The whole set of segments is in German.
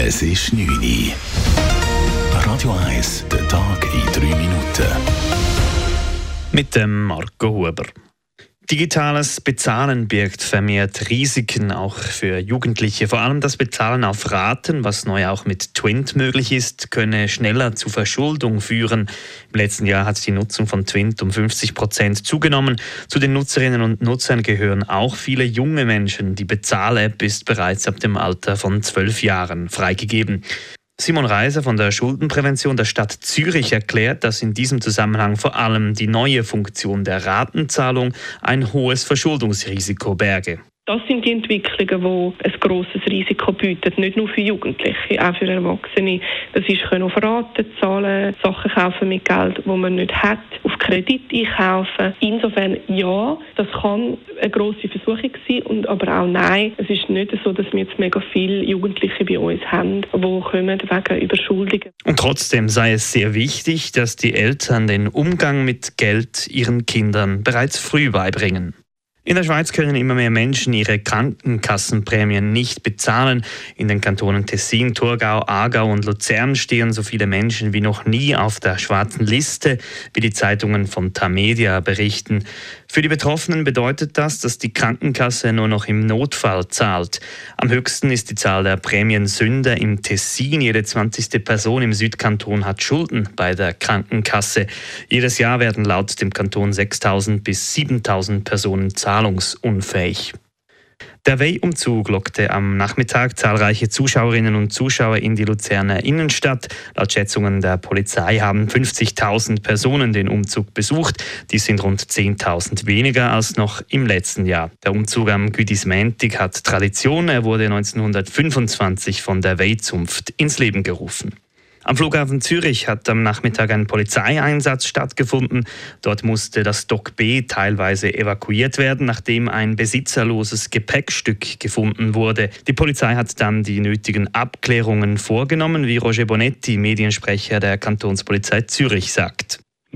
Es ist 9 Uhr. Radio 1, der Tag in 3 Minuten. Mit dem Marco Huber. Digitales Bezahlen birgt vermehrt Risiken auch für Jugendliche. Vor allem das Bezahlen auf Raten, was neu auch mit Twint möglich ist, könne schneller zu Verschuldung führen. Im letzten Jahr hat die Nutzung von Twint um 50 Prozent zugenommen. Zu den Nutzerinnen und Nutzern gehören auch viele junge Menschen. Die Bezahl-App ist bereits ab dem Alter von zwölf Jahren freigegeben. Simon Reiser von der Schuldenprävention der Stadt Zürich erklärt, dass in diesem Zusammenhang vor allem die neue Funktion der Ratenzahlung ein hohes Verschuldungsrisiko berge. Das sind die Entwicklungen, die ein grosses Risiko bieten, nicht nur für Jugendliche, auch für Erwachsene. Das ist können auf Raten zahlen, Sachen kaufen mit Geld, wo man nicht hat, Kredit einkaufen. Insofern ja, das kann eine grosse Versuchung sein, und aber auch nein. Es ist nicht so, dass wir jetzt mega viele Jugendliche bei uns haben, die kommen wegen Überschuldungen. Und trotzdem sei es sehr wichtig, dass die Eltern den Umgang mit Geld ihren Kindern bereits früh beibringen. In der Schweiz können immer mehr Menschen ihre Krankenkassenprämien nicht bezahlen. In den Kantonen Tessin, Thurgau, Aargau und Luzern stehen so viele Menschen wie noch nie auf der schwarzen Liste, wie die Zeitungen von Tamedia berichten. Für die Betroffenen bedeutet das, dass die Krankenkasse nur noch im Notfall zahlt. Am höchsten ist die Zahl der Prämiensünder im Tessin. Jede 20. Person im Südkanton hat Schulden bei der Krankenkasse. Jedes Jahr werden laut dem Kanton 6.000 bis 7.000 Personen zahlen zahlungsunfähig. Der Weihumzug lockte am Nachmittag zahlreiche Zuschauerinnen und Zuschauer in die Luzerner Innenstadt. Laut Schätzungen der Polizei haben 50.000 Personen den Umzug besucht. Dies sind rund 10.000 weniger als noch im letzten Jahr. Der Umzug am Güdismäntig hat Tradition. Er wurde 1925 von der Weihzunft ins Leben gerufen. Am Flughafen Zürich hat am Nachmittag ein Polizeieinsatz stattgefunden. Dort musste das Dock B teilweise evakuiert werden, nachdem ein besitzerloses Gepäckstück gefunden wurde. Die Polizei hat dann die nötigen Abklärungen vorgenommen, wie Roger Bonetti, Mediensprecher der Kantonspolizei Zürich, sagt.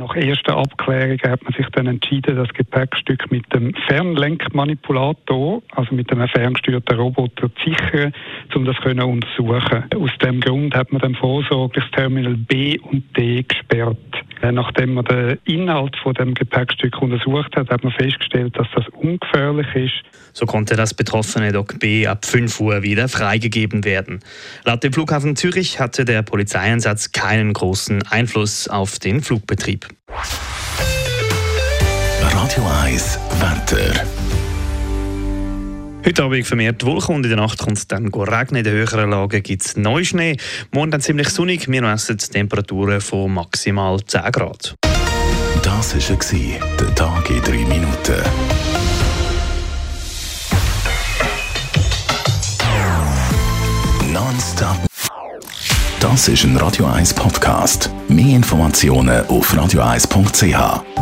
Nach erster Abklärung hat man sich dann entschieden, das Gepäckstück mit dem Fernlenkmanipulator, also mit einem ferngesteuerten Roboter, zu sichern, um das zu untersuchen. Aus dem Grund hat man dann vorsorglich das Terminal B und D gesperrt. Äh, nachdem man den Inhalt von dem Gepäckstück untersucht hat, hat man festgestellt, dass das ungefährlich ist. So konnte das betroffene Dock B ab 5 Uhr wieder freigegeben werden. Laut dem Flughafen Zürich hatte der Polizeieinsatz keinen großen Einfluss auf den Flugbetrieb. Radio 1 Wetter. Heute Abend vermehrt Wolken und in der Nacht kommt es dann regnen. In den höheren Lagen gibt es Neuschnee. Morgen dann ziemlich sonnig. Wir messen Temperaturen von maximal 10 Grad. Das war der Tag in 3 Minuten. Nonstop. Das ist ein Radio 1 Podcast. Mehr Informationen auf radio1.ch.